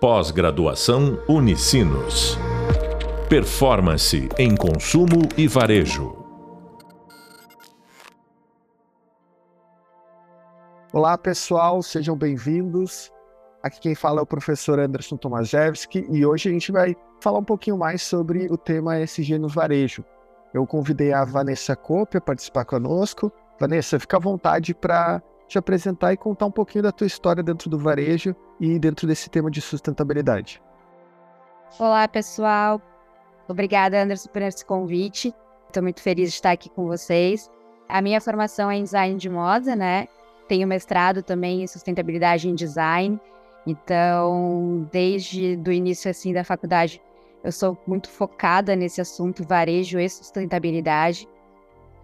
Pós-graduação Unicinos. Performance em consumo e varejo. Olá, pessoal, sejam bem-vindos. Aqui quem fala é o professor Anderson Tomaszewski e hoje a gente vai falar um pouquinho mais sobre o tema SG no varejo. Eu convidei a Vanessa Cope a participar conosco. Vanessa, fica à vontade para te apresentar e contar um pouquinho da tua história dentro do varejo e dentro desse tema de sustentabilidade. Olá, pessoal. Obrigada, Anderson, por esse convite. Estou muito feliz de estar aqui com vocês. A minha formação é em design de moda, né? Tenho mestrado também em sustentabilidade em design. Então, desde o início assim da faculdade, eu sou muito focada nesse assunto varejo e sustentabilidade.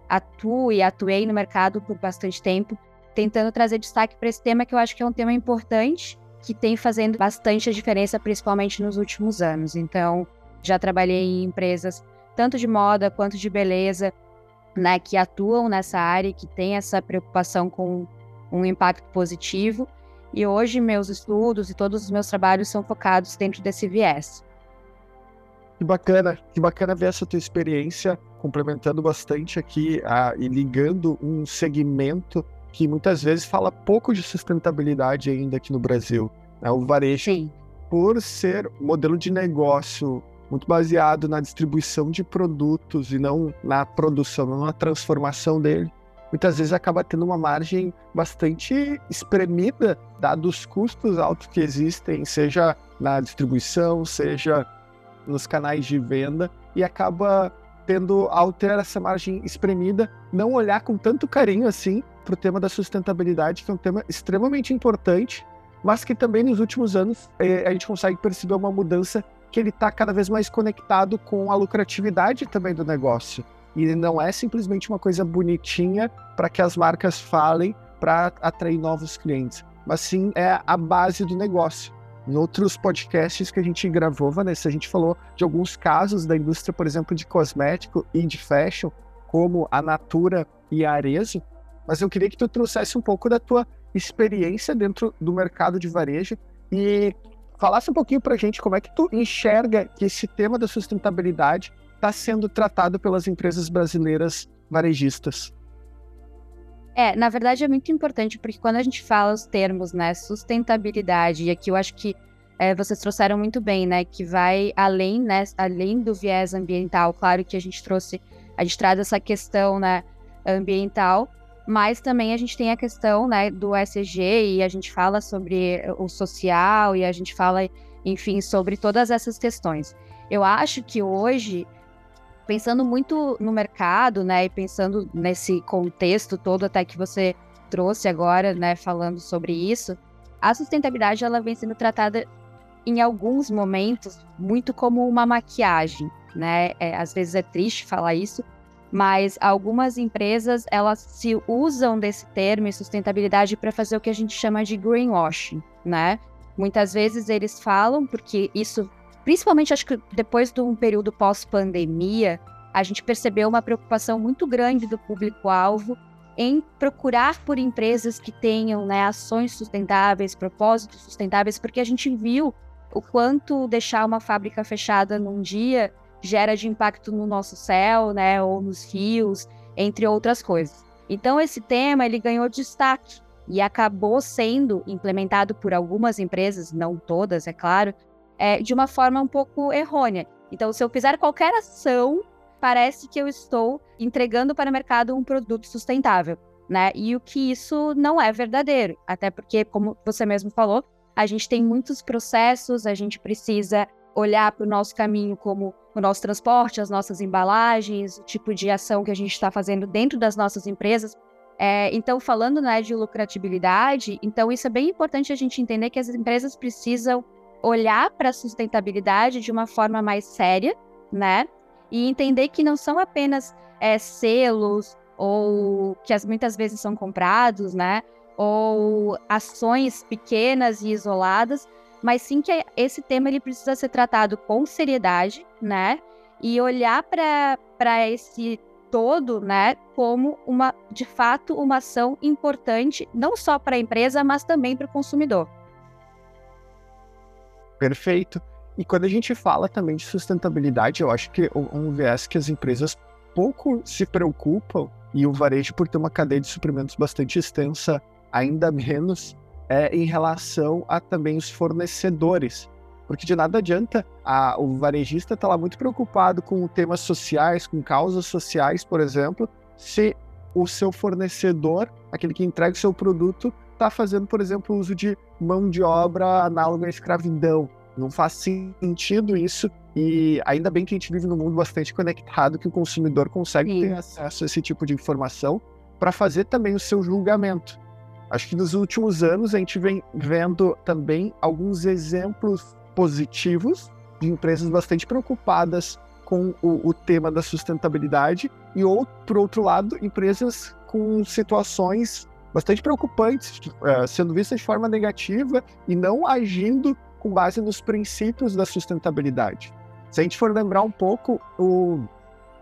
Atuo e atuei no mercado por bastante tempo, tentando trazer destaque para esse tema que eu acho que é um tema importante, que tem fazendo bastante a diferença, principalmente nos últimos anos. Então, já trabalhei em empresas tanto de moda quanto de beleza, né, que atuam nessa área, que tem essa preocupação com um impacto positivo. E hoje meus estudos e todos os meus trabalhos são focados dentro desse viés. Que bacana, que bacana ver essa tua experiência complementando bastante aqui a, e ligando um segmento que muitas vezes fala pouco de sustentabilidade ainda aqui no Brasil. Né? O varejo, Sim. por ser modelo de negócio muito baseado na distribuição de produtos e não na produção, não na transformação dele, muitas vezes acaba tendo uma margem bastante espremida, dados os custos altos que existem, seja na distribuição, seja nos canais de venda, e acaba tendo ao ter essa margem espremida, não olhar com tanto carinho assim para o tema da sustentabilidade, que é um tema extremamente importante, mas que também nos últimos anos é, a gente consegue perceber uma mudança que ele está cada vez mais conectado com a lucratividade também do negócio. E não é simplesmente uma coisa bonitinha para que as marcas falem para atrair novos clientes, mas sim é a base do negócio. Em outros podcasts que a gente gravou, Vanessa, a gente falou de alguns casos da indústria, por exemplo, de cosmético e de fashion, como a Natura e a Arezzo, mas eu queria que tu trouxesse um pouco da tua experiência dentro do mercado de varejo e falasse um pouquinho para a gente como é que tu enxerga que esse tema da sustentabilidade está sendo tratado pelas empresas brasileiras varejistas. É, na verdade é muito importante porque quando a gente fala os termos, né, sustentabilidade, e aqui eu acho que é, vocês trouxeram muito bem, né, que vai além, né, além do viés ambiental, claro que a gente trouxe, a gente traz essa questão, né, ambiental, mas também a gente tem a questão né, do SG e a gente fala sobre o social e a gente fala, enfim, sobre todas essas questões. Eu acho que hoje, pensando muito no mercado, né, e pensando nesse contexto todo até que você trouxe agora, né, falando sobre isso, a sustentabilidade ela vem sendo tratada em alguns momentos muito como uma maquiagem, né? É, às vezes é triste falar isso, mas algumas empresas elas se usam desse termo sustentabilidade para fazer o que a gente chama de greenwashing, né? Muitas vezes eles falam porque isso, principalmente acho que depois de um período pós-pandemia, a gente percebeu uma preocupação muito grande do público-alvo em procurar por empresas que tenham né, ações sustentáveis, propósitos sustentáveis, porque a gente viu o quanto deixar uma fábrica fechada num dia gera de impacto no nosso céu, né, ou nos rios, entre outras coisas. Então esse tema ele ganhou destaque e acabou sendo implementado por algumas empresas, não todas, é claro, é, de uma forma um pouco errônea. Então, se eu fizer qualquer ação, parece que eu estou entregando para o mercado um produto sustentável, né? E o que isso não é verdadeiro, até porque, como você mesmo falou, a gente tem muitos processos, a gente precisa olhar para o nosso caminho como o nosso transporte, as nossas embalagens, o tipo de ação que a gente está fazendo dentro das nossas empresas. É, então, falando né, de lucratividade, então isso é bem importante a gente entender que as empresas precisam olhar para a sustentabilidade de uma forma mais séria, né? E entender que não são apenas é, selos ou que as, muitas vezes são comprados, né? Ou ações pequenas e isoladas, mas sim que esse tema ele precisa ser tratado com seriedade, né? E olhar para esse todo, né, como uma, de fato, uma ação importante, não só para a empresa, mas também para o consumidor. Perfeito. E quando a gente fala também de sustentabilidade, eu acho que um viés que as empresas pouco se preocupam, e o varejo, por ter uma cadeia de suprimentos bastante extensa, ainda menos, é em relação a também os fornecedores. Porque de nada adianta a, o varejista estar tá lá muito preocupado com temas sociais, com causas sociais, por exemplo, se o seu fornecedor, aquele que entrega o seu produto, está fazendo, por exemplo, uso de mão de obra análoga à escravidão. Não faz sentido isso. E ainda bem que a gente vive num mundo bastante conectado, que o consumidor consegue Sim. ter acesso a esse tipo de informação para fazer também o seu julgamento. Acho que nos últimos anos a gente vem vendo também alguns exemplos positivos de empresas bastante preocupadas com o, o tema da sustentabilidade e, ou, por outro lado, empresas com situações bastante preocupantes, uh, sendo vistas de forma negativa e não agindo com base nos princípios da sustentabilidade. Se a gente for lembrar um pouco o,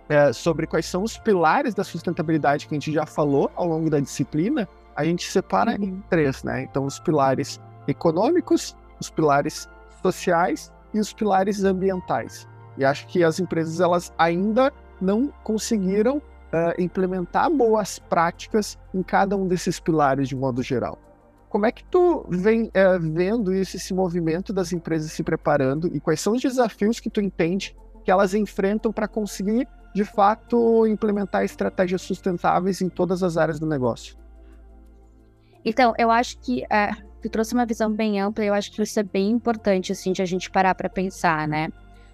é, sobre quais são os pilares da sustentabilidade que a gente já falou ao longo da disciplina, a gente separa uhum. em três, né? Então, os pilares econômicos, os pilares sociais e os pilares ambientais. E acho que as empresas elas ainda não conseguiram uh, implementar boas práticas em cada um desses pilares de modo geral. Como é que tu vem é, vendo isso, esse movimento das empresas se preparando e quais são os desafios que tu entende que elas enfrentam para conseguir, de fato, implementar estratégias sustentáveis em todas as áreas do negócio? Então, eu acho que é, tu trouxe uma visão bem ampla e eu acho que isso é bem importante, assim, de a gente parar para pensar, né?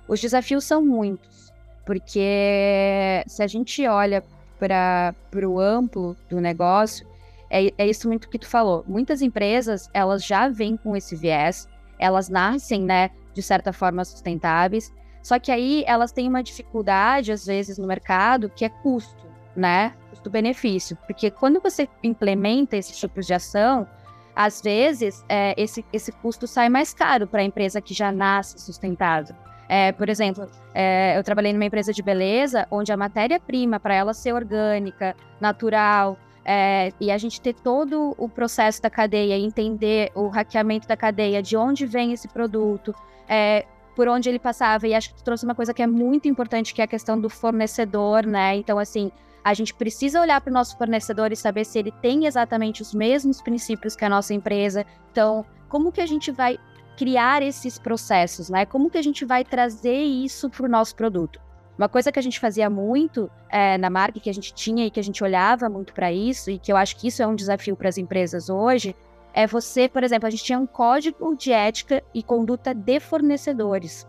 Os desafios são muitos, porque se a gente olha para o amplo do negócio, é, é isso muito que tu falou. Muitas empresas, elas já vêm com esse viés, elas nascem, né, de certa forma sustentáveis, só que aí elas têm uma dificuldade, às vezes, no mercado, que é custo, né? Custo-benefício. Porque quando você implementa esses tipos de ação, às vezes é, esse, esse custo sai mais caro para a empresa que já nasce sustentável. É, por exemplo, é, eu trabalhei numa empresa de beleza onde a matéria-prima, para ela ser orgânica, natural, é, e a gente ter todo o processo da cadeia, entender o hackeamento da cadeia, de onde vem esse produto, é, por onde ele passava. E acho que tu trouxe uma coisa que é muito importante, que é a questão do fornecedor, né? Então, assim, a gente precisa olhar para o nosso fornecedor e saber se ele tem exatamente os mesmos princípios que a nossa empresa. Então, como que a gente vai criar esses processos, né? Como que a gente vai trazer isso para o nosso produto? Uma coisa que a gente fazia muito é, na marca, que a gente tinha e que a gente olhava muito para isso, e que eu acho que isso é um desafio para as empresas hoje, é você, por exemplo, a gente tinha um código de ética e conduta de fornecedores,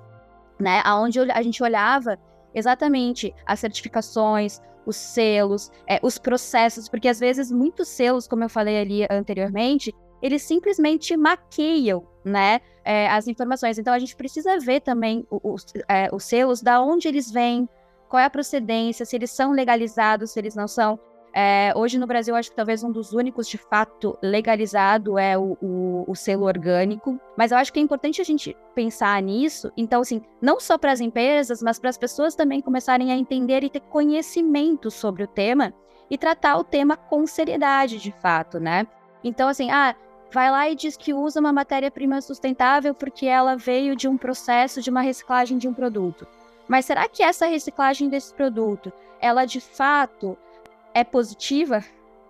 né? Onde a gente olhava exatamente as certificações, os selos, é, os processos, porque às vezes muitos selos, como eu falei ali anteriormente, eles simplesmente maqueiam, né, é, as informações. Então a gente precisa ver também os, é, os selos, da onde eles vêm, qual é a procedência, se eles são legalizados, se eles não são. É, hoje no Brasil, acho que talvez um dos únicos de fato legalizado é o, o, o, selo orgânico. Mas eu acho que é importante a gente pensar nisso. Então, assim, não só para as empresas, mas para as pessoas também começarem a entender e ter conhecimento sobre o tema e tratar o tema com seriedade, de fato, né? Então, assim, ah, vai lá e diz que usa uma matéria-prima sustentável porque ela veio de um processo de uma reciclagem de um produto. Mas será que essa reciclagem desse produto, ela de fato é positiva,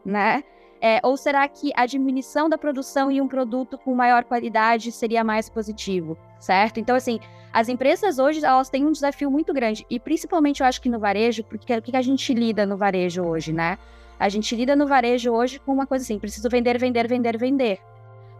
né? É, ou será que a diminuição da produção em um produto com maior qualidade seria mais positivo, certo? Então, assim, as empresas hoje, elas têm um desafio muito grande, e principalmente eu acho que no varejo, porque o que a gente lida no varejo hoje, né? A gente lida no varejo hoje com uma coisa assim: preciso vender, vender, vender, vender.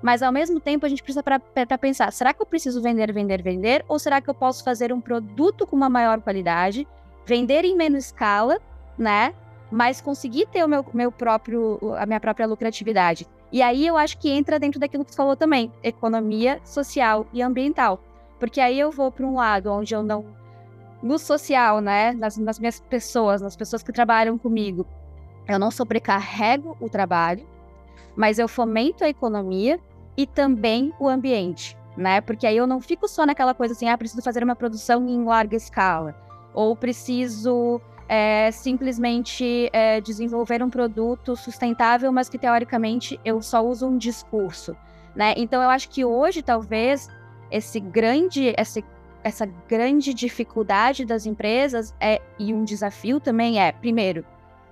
Mas ao mesmo tempo a gente precisa para pensar: será que eu preciso vender, vender, vender? Ou será que eu posso fazer um produto com uma maior qualidade, vender em menos escala, né? Mas conseguir ter o meu, meu próprio, a minha própria lucratividade. E aí eu acho que entra dentro daquilo que você falou também: economia social e ambiental. Porque aí eu vou para um lado onde eu não. No social, né? Nas, nas minhas pessoas, nas pessoas que trabalham comigo, eu não sobrecarrego o trabalho, mas eu fomento a economia e também o ambiente, né? Porque aí eu não fico só naquela coisa assim, ah, preciso fazer uma produção em larga escala, ou preciso é, simplesmente é, desenvolver um produto sustentável, mas que teoricamente eu só uso um discurso, né? Então eu acho que hoje talvez esse grande, essa, essa grande dificuldade das empresas é, e um desafio também é, primeiro,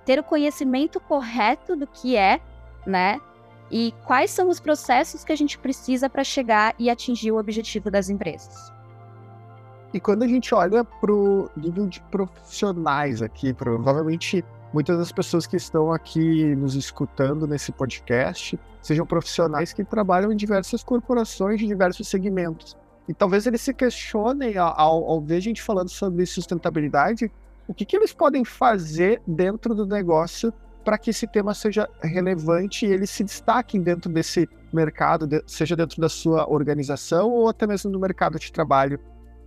ter o conhecimento correto do que é, né? E quais são os processos que a gente precisa para chegar e atingir o objetivo das empresas. E quando a gente olha para o nível de profissionais aqui, provavelmente muitas das pessoas que estão aqui nos escutando nesse podcast sejam profissionais que trabalham em diversas corporações de diversos segmentos. E talvez eles se questionem, ao, ao ver a gente falando sobre sustentabilidade, o que, que eles podem fazer dentro do negócio para que esse tema seja relevante e eles se destaquem dentro desse mercado, seja dentro da sua organização ou até mesmo no mercado de trabalho.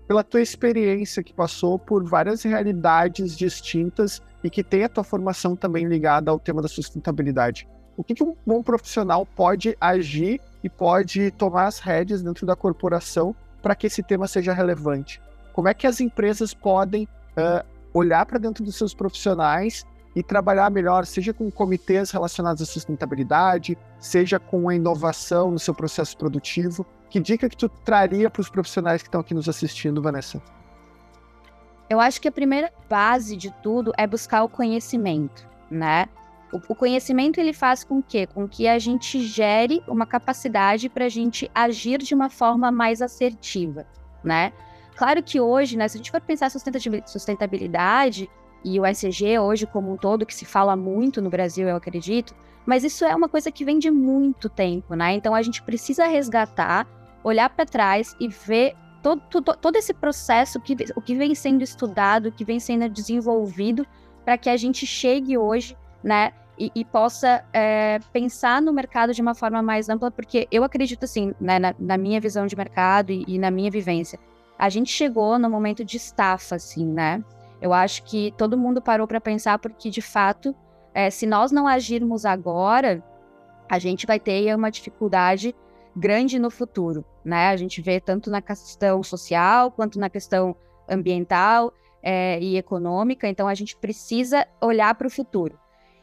Pela tua experiência que passou por várias realidades distintas e que tem a tua formação também ligada ao tema da sustentabilidade. O que, que um bom profissional pode agir e pode tomar as rédeas dentro da corporação para que esse tema seja relevante? Como é que as empresas podem uh, olhar para dentro dos seus profissionais e trabalhar melhor, seja com comitês relacionados à sustentabilidade, seja com a inovação no seu processo produtivo. Que dica que tu traria para os profissionais que estão aqui nos assistindo, Vanessa? Eu acho que a primeira base de tudo é buscar o conhecimento, né? O, conhecimento ele faz com que, com que a gente gere uma capacidade para a gente agir de uma forma mais assertiva, né? Claro que hoje, né, se a gente for pensar sustentabilidade, e o SG hoje como um todo, que se fala muito no Brasil, eu acredito, mas isso é uma coisa que vem de muito tempo, né? Então a gente precisa resgatar, olhar para trás e ver todo, todo, todo esse processo, que, o que vem sendo estudado, o que vem sendo desenvolvido, para que a gente chegue hoje, né? E, e possa é, pensar no mercado de uma forma mais ampla, porque eu acredito assim, né, na, na minha visão de mercado e, e na minha vivência, a gente chegou no momento de estafa, assim, né? Eu acho que todo mundo parou para pensar, porque de fato, é, se nós não agirmos agora, a gente vai ter uma dificuldade grande no futuro, né? A gente vê tanto na questão social quanto na questão ambiental é, e econômica, então a gente precisa olhar para o futuro.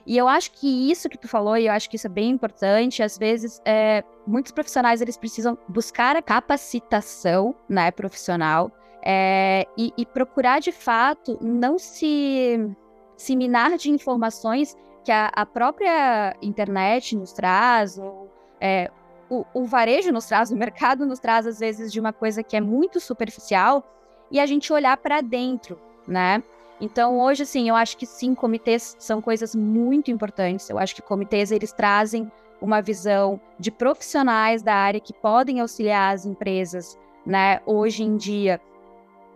E eu acho que isso que tu falou, e eu acho que isso é bem importante, às vezes é, muitos profissionais eles precisam buscar a capacitação né, profissional é, e, e, procurar de fato não se, se minar de informações que a, a própria internet nos traz, ou é, o, o, varejo nos traz, o mercado nos traz, às vezes, de uma coisa que é muito superficial, e a gente olhar para dentro, né? Então, hoje, assim, eu acho que sim, comitês são coisas muito importantes. Eu acho que comitês, eles trazem uma visão de profissionais da área que podem auxiliar as empresas, né, hoje em dia,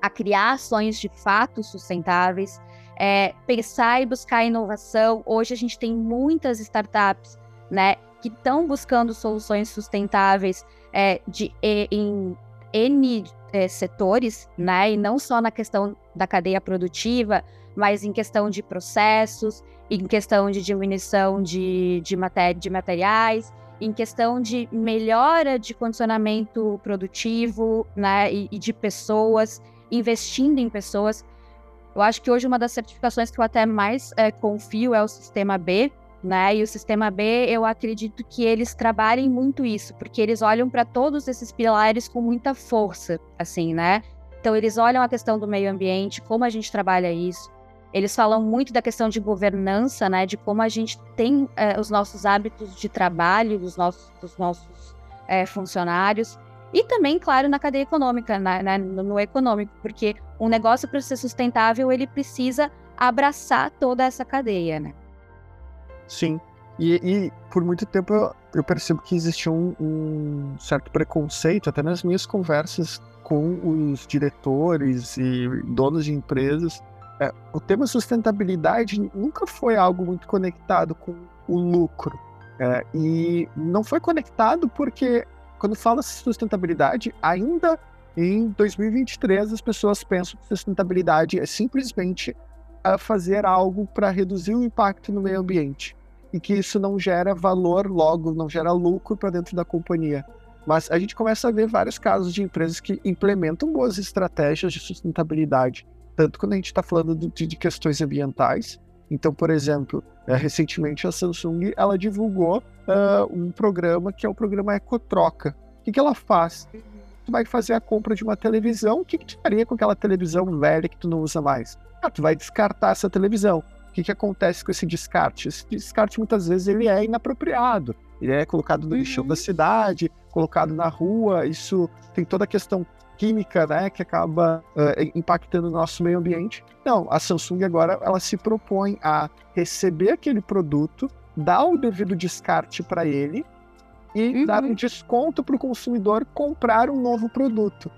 a criar ações de fato sustentáveis, é, pensar e buscar inovação. Hoje a gente tem muitas startups, né, que estão buscando soluções sustentáveis é, de, em N é, setores, né, e não só na questão da cadeia produtiva, mas em questão de processos, em questão de diminuição de, de, de materiais, em questão de melhora de condicionamento produtivo né, e, e de pessoas investindo em pessoas. Eu acho que hoje uma das certificações que eu até mais é, confio é o Sistema B, né? E o Sistema B, eu acredito que eles trabalhem muito isso, porque eles olham para todos esses pilares com muita força, assim, né? Então, eles olham a questão do meio ambiente, como a gente trabalha isso. Eles falam muito da questão de governança, né? De como a gente tem é, os nossos hábitos de trabalho dos nossos, dos nossos é, funcionários. E também, claro, na cadeia econômica, na, na, no econômico, porque um negócio para ser sustentável, ele precisa abraçar toda essa cadeia, né? Sim. E, e por muito tempo eu, eu percebo que existia um, um, certo preconceito, até nas minhas conversas com os diretores e donos de empresas. É, o tema sustentabilidade nunca foi algo muito conectado com o lucro. É, e não foi conectado porque quando fala sustentabilidade, ainda em 2023 as pessoas pensam que sustentabilidade é simplesmente fazer algo para reduzir o impacto no meio ambiente e que isso não gera valor logo, não gera lucro para dentro da companhia. Mas a gente começa a ver vários casos de empresas que implementam boas estratégias de sustentabilidade, tanto quando a gente está falando de, de, questões ambientais. Então, por exemplo, é, recentemente a Samsung ela divulgou uh, um programa que é o programa Ecotroca. O que, que ela faz? tu vai fazer a compra de uma televisão, o que, que tu faria com aquela televisão velha que tu não usa mais? Ah, tu vai descartar essa televisão. O que, que acontece com esse descarte? Esse descarte muitas vezes ele é inapropriado. Ele é colocado no lixão uhum. da cidade, colocado na rua. Isso tem toda a questão química, né, que acaba uh, impactando o nosso meio ambiente. Não, a Samsung agora ela se propõe a receber aquele produto, dar o devido descarte para ele e uhum. dar um desconto para o consumidor comprar um novo produto.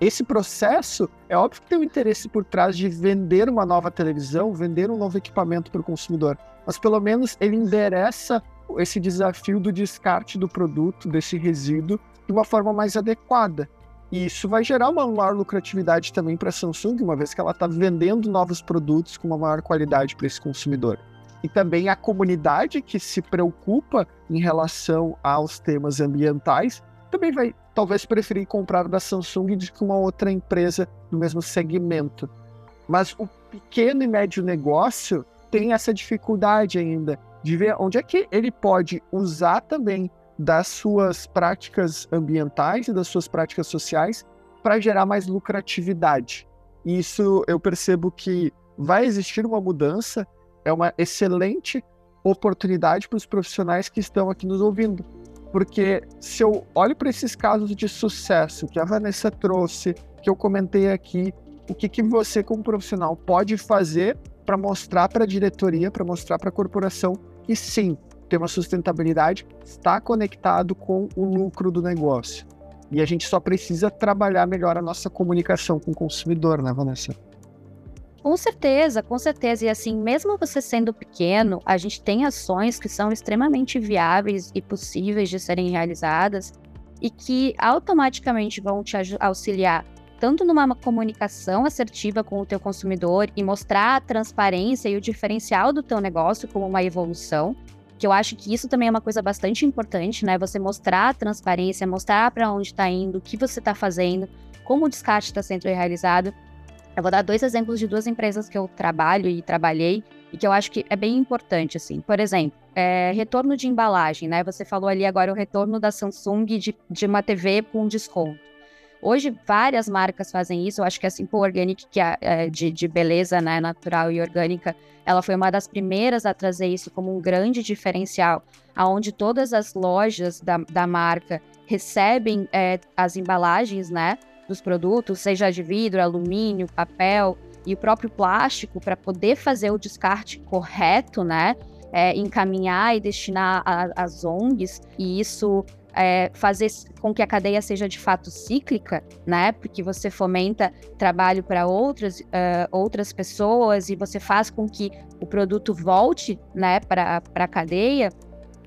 Esse processo, é óbvio que tem um interesse por trás de vender uma nova televisão, vender um novo equipamento para o consumidor, mas pelo menos ele endereça esse desafio do descarte do produto, desse resíduo, de uma forma mais adequada. E isso vai gerar uma maior lucratividade também para a Samsung, uma vez que ela está vendendo novos produtos com uma maior qualidade para esse consumidor. E também a comunidade que se preocupa em relação aos temas ambientais também vai talvez preferir comprar da Samsung do que uma outra empresa do mesmo segmento. Mas o pequeno e médio negócio tem essa dificuldade ainda de ver onde é que ele pode usar também das suas práticas ambientais e das suas práticas sociais para gerar mais lucratividade. E isso eu percebo que vai existir uma mudança, é uma excelente oportunidade para os profissionais que estão aqui nos ouvindo. Porque se eu olho para esses casos de sucesso que a Vanessa trouxe, que eu comentei aqui, o que, que você, como profissional, pode fazer para mostrar para a diretoria, para mostrar para a corporação que sim, ter uma sustentabilidade está conectado com o lucro do negócio. E a gente só precisa trabalhar melhor a nossa comunicação com o consumidor, né, Vanessa? Com certeza, com certeza. E assim, mesmo você sendo pequeno, a gente tem ações que são extremamente viáveis e possíveis de serem realizadas e que automaticamente vão te auxiliar tanto numa comunicação assertiva com o teu consumidor e mostrar a transparência e o diferencial do teu negócio como uma evolução, que eu acho que isso também é uma coisa bastante importante, né? Você mostrar a transparência, mostrar para onde está indo, o que você está fazendo, como o descarte está sendo realizado. Eu vou dar dois exemplos de duas empresas que eu trabalho e trabalhei e que eu acho que é bem importante, assim. Por exemplo, é, retorno de embalagem, né? Você falou ali agora o retorno da Samsung de, de uma TV com desconto. Hoje, várias marcas fazem isso. Eu acho que a Simple Organic, que é, é de, de beleza né, natural e orgânica, ela foi uma das primeiras a trazer isso como um grande diferencial, aonde todas as lojas da, da marca recebem é, as embalagens, né, dos produtos, seja de vidro, alumínio, papel e o próprio plástico, para poder fazer o descarte correto, né, é, encaminhar e destinar às ONGs, e isso é, fazer com que a cadeia seja de fato cíclica, né? Porque você fomenta trabalho para outras, uh, outras pessoas e você faz com que o produto volte, né, para a cadeia.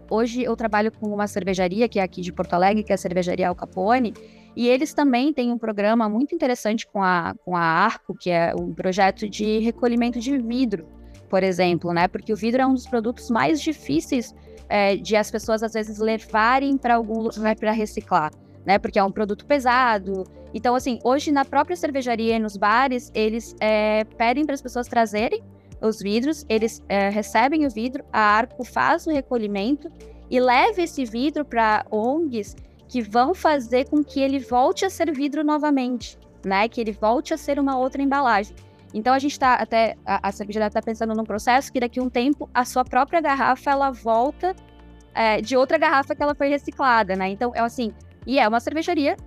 Hoje eu trabalho com uma cervejaria que é aqui de Porto Alegre, que é a Cervejaria Al Capone, e eles também têm um programa muito interessante com a, com a Arco, que é um projeto de recolhimento de vidro, por exemplo, né? Porque o vidro é um dos produtos mais difíceis é, de as pessoas às vezes levarem para algum lugar para reciclar, né? Porque é um produto pesado. Então, assim, hoje na própria cervejaria e nos bares, eles é, pedem para as pessoas trazerem os vidros, eles é, recebem o vidro, a Arco faz o recolhimento e leva esse vidro para ONGs que vão fazer com que ele volte a ser vidro novamente, né? Que ele volte a ser uma outra embalagem. Então a gente está até a, a cervejaria está pensando num processo que daqui a um tempo a sua própria garrafa ela volta é, de outra garrafa que ela foi reciclada, né? Então é assim e é uma cervejaria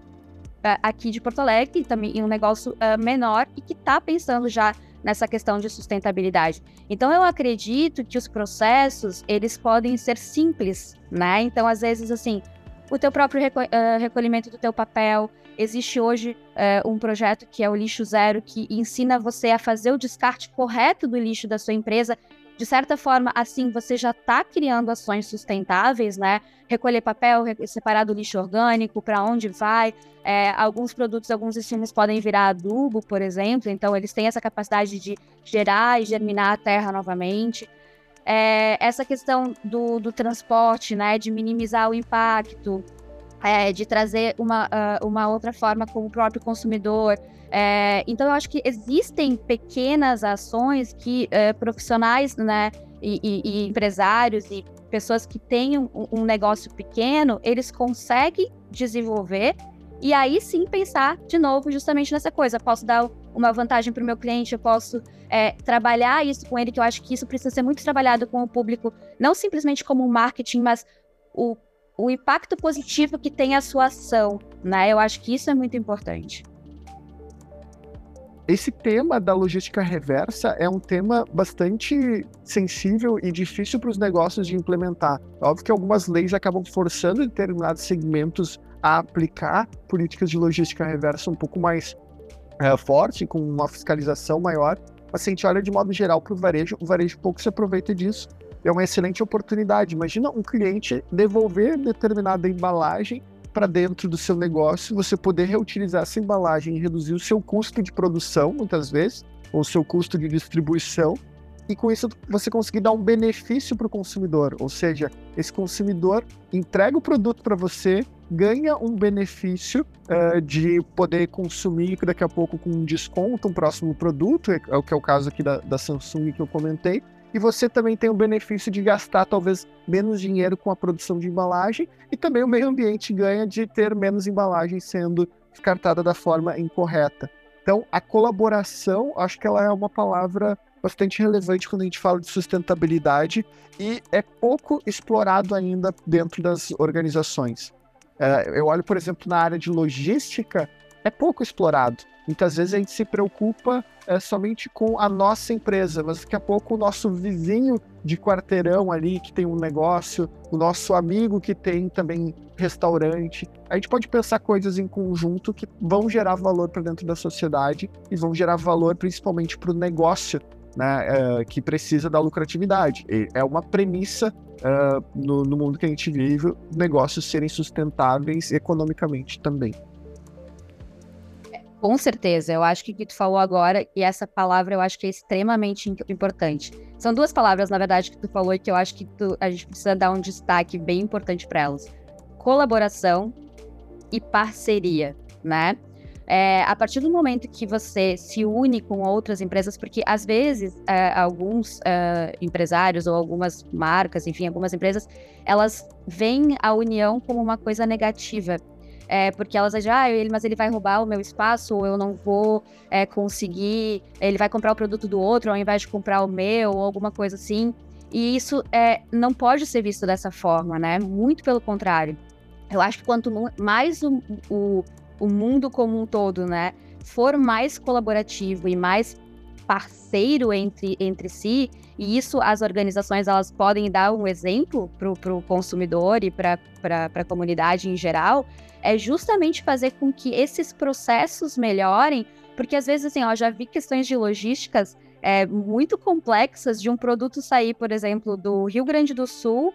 é, aqui de Porto Alegre também um negócio é, menor e que está pensando já nessa questão de sustentabilidade. Então eu acredito que os processos eles podem ser simples, né? Então às vezes assim o teu próprio uh, recolhimento do teu papel. Existe hoje uh, um projeto que é o Lixo Zero, que ensina você a fazer o descarte correto do lixo da sua empresa. De certa forma, assim, você já está criando ações sustentáveis, né? Recolher papel, separar do lixo orgânico, para onde vai. É, alguns produtos, alguns insumos podem virar adubo, por exemplo, então eles têm essa capacidade de gerar e germinar a terra novamente é, essa questão do, do, transporte, né, de minimizar o impacto, é, de trazer uma, uh, uma outra forma com o próprio consumidor. É, então, eu acho que existem pequenas ações que uh, profissionais né, e, e, e, empresários e pessoas que têm um, um negócio pequeno, eles conseguem desenvolver E aí sim pensar de novo justamente nessa coisa. Posso dar uma vantagem para o meu cliente, eu posso é, trabalhar isso com ele, que eu acho que isso precisa ser muito trabalhado com o público, não simplesmente como marketing, mas o, o impacto positivo que tem a sua ação, né? Eu acho que isso é muito importante. Esse tema da logística reversa é um tema bastante sensível e difícil para os negócios de implementar. Óbvio que algumas leis acabam forçando determinados segmentos a aplicar políticas de logística reversa um pouco mais é, forte, com uma fiscalização maior, mas se a gente olha de modo geral para o varejo, o varejo pouco se aproveita disso. É uma excelente oportunidade. Imagina um cliente devolver determinada embalagem para dentro do seu negócio, você poder reutilizar essa embalagem e reduzir o seu custo de produção, muitas vezes, ou o seu custo de distribuição, e com isso você conseguir dar um benefício para o consumidor, ou seja, esse consumidor entrega o produto para você, ganha um benefício uh, de poder consumir daqui a pouco com um desconto um próximo produto, é, é o que é o caso aqui da, da Samsung que eu comentei, e você também tem o benefício de gastar talvez menos dinheiro com a produção de embalagem e também o meio ambiente ganha de ter menos embalagem sendo descartada da forma incorreta. Então, a colaboração, acho que ela é uma palavra bastante relevante quando a gente fala de sustentabilidade e é pouco explorado ainda dentro das organizações. É, eu olho, por exemplo, na área de logística, é pouco explorado. Muitas vezes a gente se preocupa é, somente com a nossa empresa, mas daqui a pouco o nosso vizinho de quarteirão ali que tem um negócio, o nosso amigo que tem também restaurante. A gente pode pensar coisas em conjunto que vão gerar valor para dentro da sociedade e vão gerar valor principalmente para o negócio né, é, que precisa da lucratividade. É uma premissa uh, no, no, mundo que a gente vive, negócios serem sustentáveis economicamente também. Com certeza, eu acho que o que tu falou agora, e essa palavra eu acho que é extremamente importante. São duas palavras, na verdade, que tu falou e que eu acho que tu, a gente precisa dar um destaque bem importante para elas: colaboração e parceria, né? É, a partir do momento que você se une com outras empresas, porque às vezes é, alguns é, empresários ou algumas marcas, enfim, algumas empresas, elas veem a união como uma coisa negativa é, porque elas dizem, ah, ele, mas ele vai roubar o meu espaço, ou eu não vou é, conseguir, ele vai comprar o produto do outro ao invés de comprar o meu, ou alguma coisa assim. E isso é, não pode ser visto dessa forma, né? Muito pelo contrário. Eu acho que quanto mais o, o, o mundo como um todo, né, for mais colaborativo e mais parceiro entre, entre si, e isso as organizações elas podem dar um exemplo para o consumidor e para a comunidade em geral, é justamente fazer com que esses processos melhorem, porque às vezes, assim, ó, já vi questões de logísticas é, muito complexas de um produto sair, por exemplo, do Rio Grande do Sul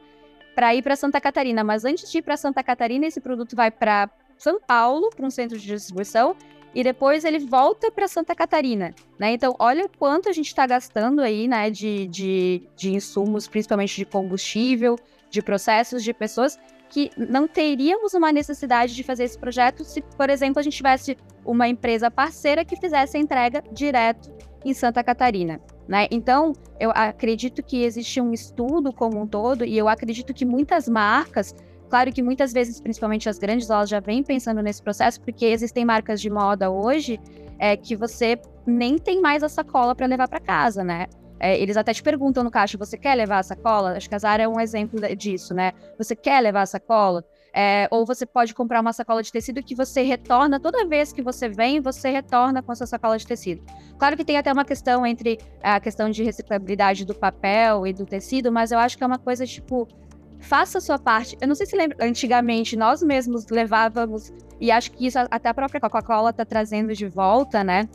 para ir para Santa Catarina, mas antes de ir para Santa Catarina, esse produto vai para São Paulo, para um centro de distribuição, e depois ele volta para Santa Catarina, né? Então, olha quanto a gente está gastando aí, né, de, de, de insumos, principalmente de combustível, de processos, de pessoas, que não teríamos uma necessidade de fazer esse projeto se, por exemplo, a gente tivesse uma empresa parceira que fizesse a entrega direto em Santa Catarina. Né? Então, eu acredito que existe um estudo como um todo, e eu acredito que muitas marcas, claro que muitas vezes, principalmente as grandes, elas já vêm pensando nesse processo, porque existem marcas de moda hoje é, que você nem tem mais a sacola para levar para casa, né? É, eles até te perguntam no caixa: você quer levar a sacola? Acho que a Zara é um exemplo disso, né? Você quer levar a sacola? É, ou você pode comprar uma sacola de tecido que você retorna toda vez que você vem, você retorna com essa sacola de tecido. Claro que tem até uma questão entre a questão de reciclabilidade do papel e do tecido, mas eu acho que é uma coisa tipo faça a sua parte. Eu não sei se lembra, antigamente nós mesmos levávamos, e acho que isso até a própria Coca-Cola está trazendo de volta, né?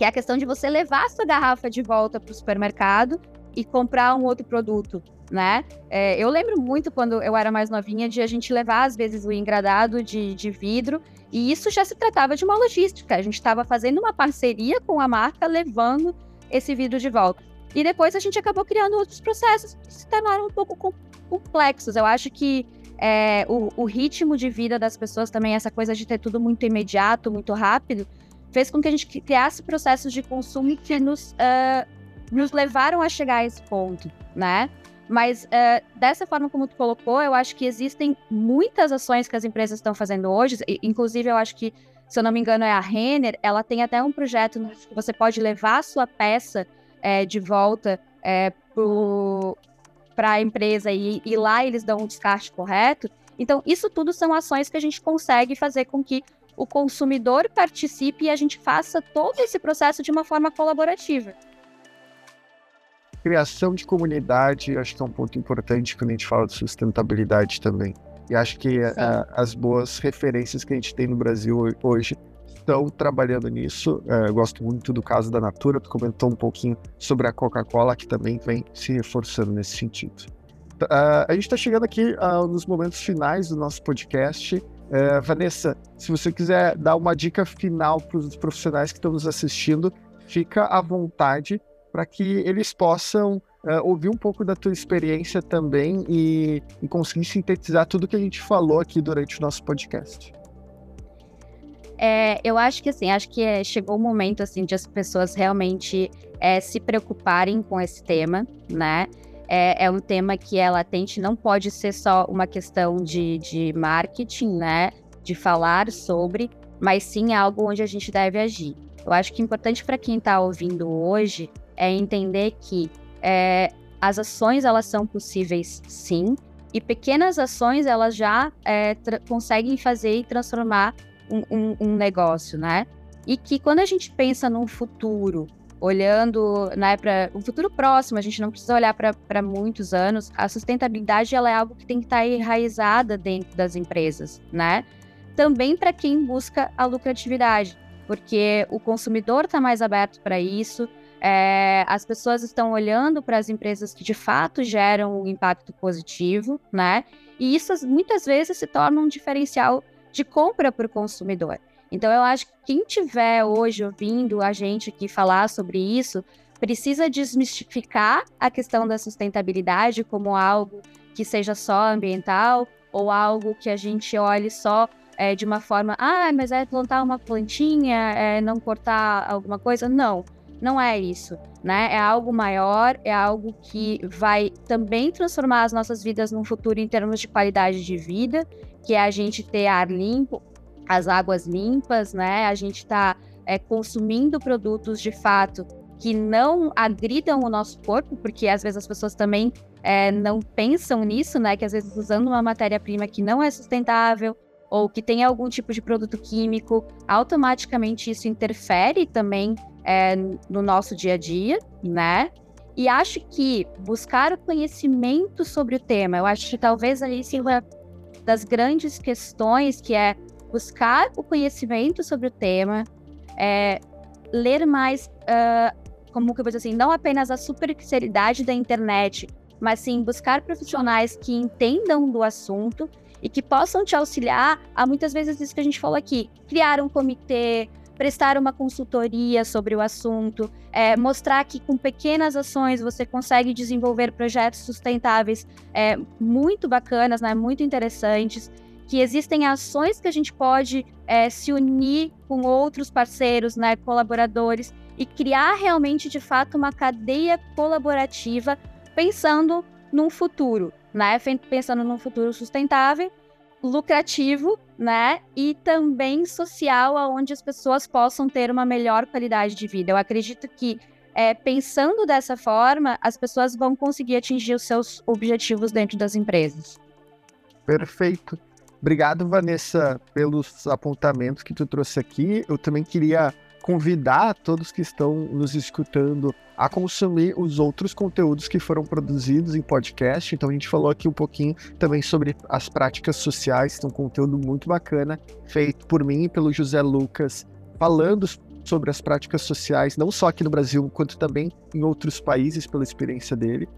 Que é a questão de você levar a sua garrafa de volta para o supermercado e comprar um outro produto, né? É, eu lembro muito quando eu era mais novinha de a gente levar, às vezes, o engradado de, de vidro, e isso já se tratava de uma logística. A gente estava fazendo uma parceria com a marca, levando esse vidro de volta. E depois a gente acabou criando outros processos que se tornaram um pouco complexos. Eu acho que é, o, o ritmo de vida das pessoas também, essa coisa de ter tudo muito imediato, muito rápido, fez com que a gente criasse processos de consumo que nos, uh, nos levaram a chegar a esse ponto, né? Mas uh, dessa forma como tu colocou, eu acho que existem muitas ações que as empresas estão fazendo hoje. Inclusive, eu acho que, se eu não me engano, é a Renner. Ela tem até um projeto que você pode levar a sua peça é, de volta é, para a empresa e, e lá eles dão um descarte correto. Então, isso tudo são ações que a gente consegue fazer com que o consumidor participe e a gente faça todo esse processo de uma forma colaborativa criação de comunidade, acho que é um ponto importante quando a gente fala de sustentabilidade também. E acho que a, eh, as boas referências que a gente tem no Brasil hoje estão trabalhando nisso. Uh, eu gosto muito do caso da Natura, tu comentou um pouquinho sobre a Coca-Cola, que também vem se reforçando nesse sentido. Uh, a gente está chegando aqui nos momentos finais do nosso podcast. Vanessa, se você quiser dar uma dica final para os profissionais que estão nos assistindo, fica à vontade para que eles possam uh, ouvir um pouco da tua experiência também e, e conseguir sintetizar tudo que a gente falou aqui durante o nosso podcast. É, eu acho que assim, acho que é, chegou o momento assim de as pessoas realmente é, se preocuparem com esse tema, né? É, é, um tema que é latente, não pode ser só uma questão de, de marketing, né? De falar sobre, mas sim algo onde a gente deve agir. Eu acho que é importante para quem está ouvindo hoje é entender que é, as ações elas são possíveis sim, e pequenas ações elas já é, conseguem fazer e transformar um, um, um, negócio, né? E que quando a gente pensa num futuro, olhando né, para um futuro próximo, a gente não precisa olhar para muitos anos, a sustentabilidade ela é algo que tem que estar tá enraizada dentro das empresas, né? Também para quem busca a lucratividade, porque o consumidor está mais aberto para isso, é, as pessoas estão olhando para as empresas que de fato geram um impacto positivo, né? E isso muitas vezes se torna um diferencial de compra para o consumidor. Então, eu acho que quem tiver hoje ouvindo a gente aqui falar sobre isso, precisa desmistificar a questão da sustentabilidade como algo que seja só ambiental ou algo que a gente olhe só é, de uma forma, ah, mas é plantar uma plantinha, é não cortar alguma coisa. Não não é isso, né? É algo maior, é algo que vai também transformar as nossas vidas num futuro em termos de qualidade de vida, que é a gente ter ar limpo, as águas limpas, né? A gente está é, consumindo produtos de fato que não agridam o nosso corpo, porque às vezes as pessoas também é, não pensam nisso, né? Que às vezes usando uma matéria-prima que não é sustentável ou que tem algum tipo de produto químico, automaticamente isso interfere também é, no nosso dia a dia, né? E acho que buscar o conhecimento sobre o tema, eu acho que talvez aí seja uma das grandes questões que é buscar o conhecimento sobre o tema, é, ler mais, uh, como que eu vou dizer assim, não apenas a superficialidade da internet, mas sim buscar profissionais que entendam do assunto e que possam te auxiliar a muitas vezes isso que a gente falou aqui, criar um comitê, prestar uma consultoria sobre o assunto, é, mostrar que com pequenas ações você consegue desenvolver projetos sustentáveis é, muito bacanas, né, muito interessantes, que existem ações que a gente pode é, se unir com outros parceiros, né, colaboradores, e criar realmente, de fato, uma cadeia colaborativa pensando num futuro, né, pensando num futuro sustentável lucrativo, né? E também social, onde as pessoas possam ter uma melhor qualidade de vida. Eu acredito que é, pensando dessa forma, as pessoas vão conseguir atingir os seus objetivos dentro das empresas. Perfeito. Obrigado, Vanessa, pelos apontamentos que tu trouxe aqui. Eu também queria convidar todos que estão nos escutando a consumir os outros conteúdos que foram produzidos em podcast. Então a gente falou aqui um pouquinho também sobre as práticas sociais, tem um conteúdo muito bacana feito por mim e pelo José Lucas, falando sobre as práticas sociais, não só aqui no Brasil, quanto também em outros países, pela experiência dele.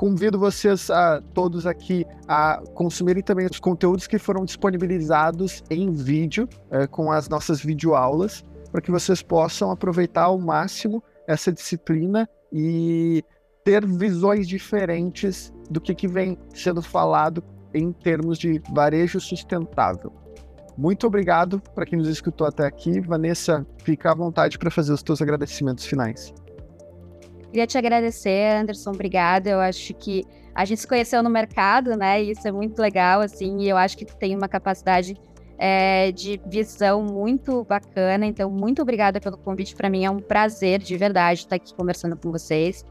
Convido vocês a todos aqui a consumirem também os conteúdos que foram disponibilizados em vídeo, é, com as nossas videoaulas para que vocês possam aproveitar ao máximo essa disciplina e ter visões diferentes do que, que vem sendo falado em termos de varejo sustentável. Muito obrigado para quem nos escutou até aqui. Vanessa, fica à vontade para fazer os seus agradecimentos finais. Queria te agradecer, Anderson. Obrigada. Eu acho que a gente se conheceu no mercado, né? E isso é muito legal, assim, e eu acho que tu tem uma capacidade é, de visão muito bacana. Então, muito obrigada pelo convite. Para mim é um prazer de verdade estar aqui conversando com vocês.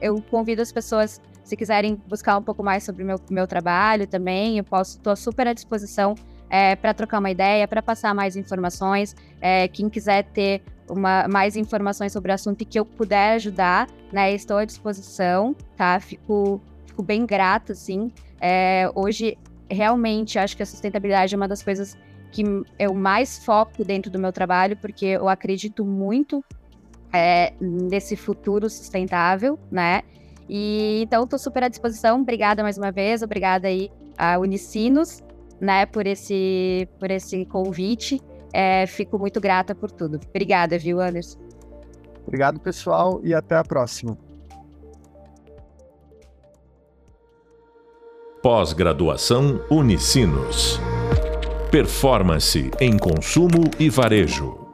Eu convido as pessoas, se quiserem buscar um pouco mais sobre o meu, meu trabalho também, eu posso, estou super à disposição é, para trocar uma ideia, para passar mais informações. É, quem quiser ter uma, mais informações sobre o assunto e que eu puder ajudar, né, estou à disposição, tá? Fico, fico bem grata, assim. É, hoje, realmente, acho que a sustentabilidade é uma das coisas que eu mais foco dentro do meu trabalho, porque eu acredito muito é, nesse futuro sustentável, né? E então estou super à disposição. Obrigada mais uma vez, obrigada aí a Unicinos, né, por esse por esse convite. É, fico muito grata por tudo. Obrigada, viu, Anderson? Obrigado, pessoal, e até a próxima. Pós-graduação Unicinos. Performance em consumo e varejo.